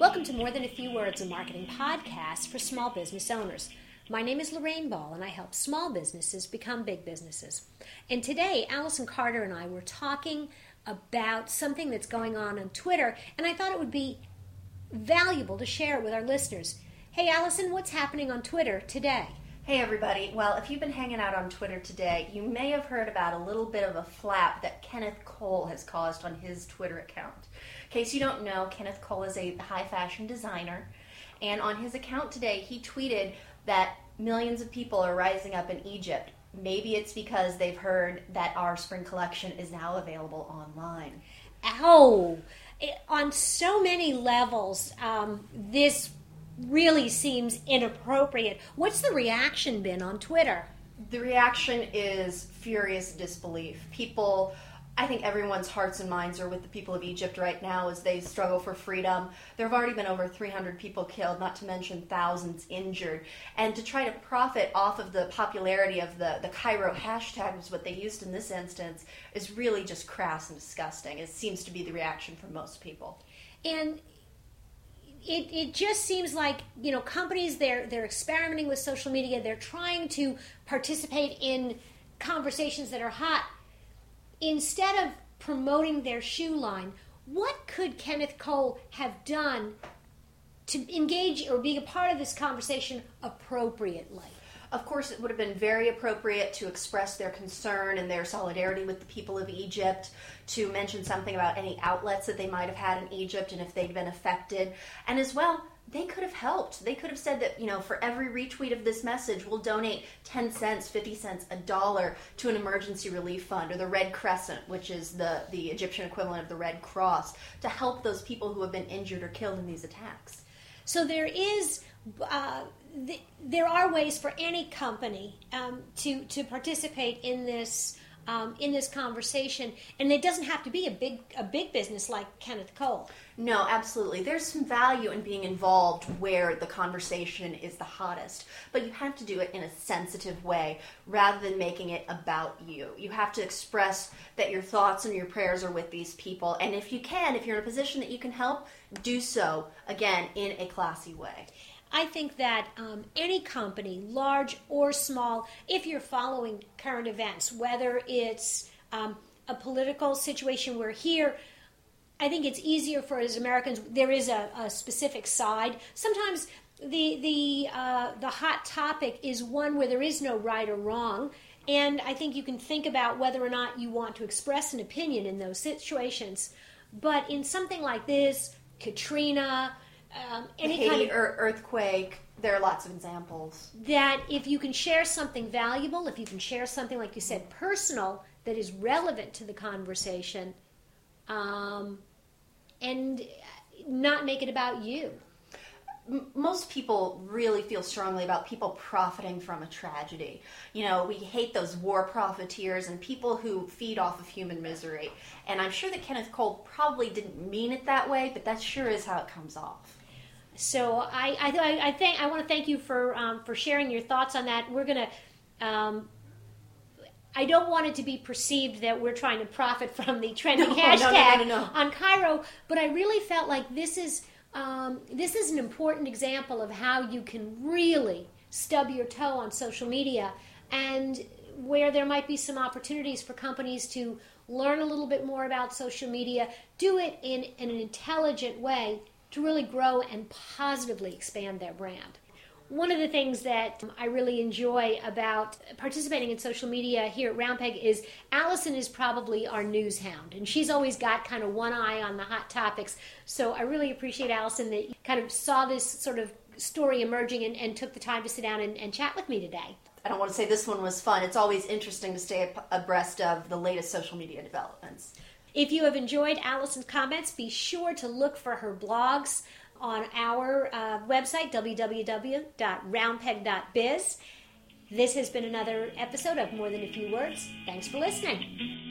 Welcome to More Than a Few Words, a marketing podcast for small business owners. My name is Lorraine Ball, and I help small businesses become big businesses. And today, Allison Carter and I were talking about something that's going on on Twitter, and I thought it would be valuable to share it with our listeners. Hey, Allison, what's happening on Twitter today? Hey everybody. Well, if you've been hanging out on Twitter today, you may have heard about a little bit of a flap that Kenneth Cole has caused on his Twitter account. In case you don't know, Kenneth Cole is a high fashion designer, and on his account today, he tweeted that millions of people are rising up in Egypt. Maybe it's because they've heard that our spring collection is now available online. Ow! It, on so many levels, um, this really seems inappropriate. What's the reaction been on Twitter? The reaction is furious disbelief. People, I think everyone's hearts and minds are with the people of Egypt right now as they struggle for freedom. There have already been over 300 people killed, not to mention thousands injured. And to try to profit off of the popularity of the, the Cairo hashtag, was what they used in this instance, is really just crass and disgusting. It seems to be the reaction from most people. And it, it just seems like you know companies they're they're experimenting with social media. They're trying to participate in conversations that are hot. Instead of promoting their shoe line what could kenneth cole have done to engage or be a part of this conversation appropriately of course, it would have been very appropriate to express their concern and their solidarity with the people of Egypt, to mention something about any outlets that they might have had in Egypt and if they'd been affected. And as well, they could have helped. They could have said that, you know, for every retweet of this message, we'll donate 10 cents, 50 cents, a dollar to an emergency relief fund or the Red Crescent, which is the, the Egyptian equivalent of the Red Cross, to help those people who have been injured or killed in these attacks. So there is uh, the, there are ways for any company um, to to participate in this um, in this conversation, and it doesn't have to be a big a big business like Kenneth Cole. No, absolutely. There's some value in being involved where the conversation is the hottest, but you have to do it in a sensitive way rather than making it about you. You have to express that your thoughts and your prayers are with these people, and if you can, if you're in a position that you can help, do so again in a classy way. I think that um, any company, large or small, if you're following current events, whether it's um, a political situation, we're here. I think it's easier for as Americans. There is a, a specific side. Sometimes the the uh, the hot topic is one where there is no right or wrong, and I think you can think about whether or not you want to express an opinion in those situations. But in something like this, Katrina, um, any Haiti kind of earthquake. There are lots of examples. That if you can share something valuable, if you can share something like you said, personal that is relevant to the conversation, um, and not make it about you. Most people really feel strongly about people profiting from a tragedy. You know, we hate those war profiteers and people who feed off of human misery. And I'm sure that Kenneth Cole probably didn't mean it that way, but that sure is how it comes off. So I I, I think I want to thank you for um, for sharing your thoughts on that. We're gonna. Um, I don't want it to be perceived that we're trying to profit from the trending no, hashtag no, no, on Cairo, but I really felt like this is um, this is an important example of how you can really stub your toe on social media and where there might be some opportunities for companies to learn a little bit more about social media, do it in, in an intelligent way to really grow and positively expand their brand. One of the things that um, I really enjoy about participating in social media here at Round Peg is Allison is probably our news hound, and she's always got kind of one eye on the hot topics. So I really appreciate, Allison, that you kind of saw this sort of story emerging and, and took the time to sit down and, and chat with me today. I don't want to say this one was fun. It's always interesting to stay abreast of the latest social media developments. If you have enjoyed Allison's comments, be sure to look for her blogs on our uh, website, www.roundpeg.biz. This has been another episode of More Than a Few Words. Thanks for listening.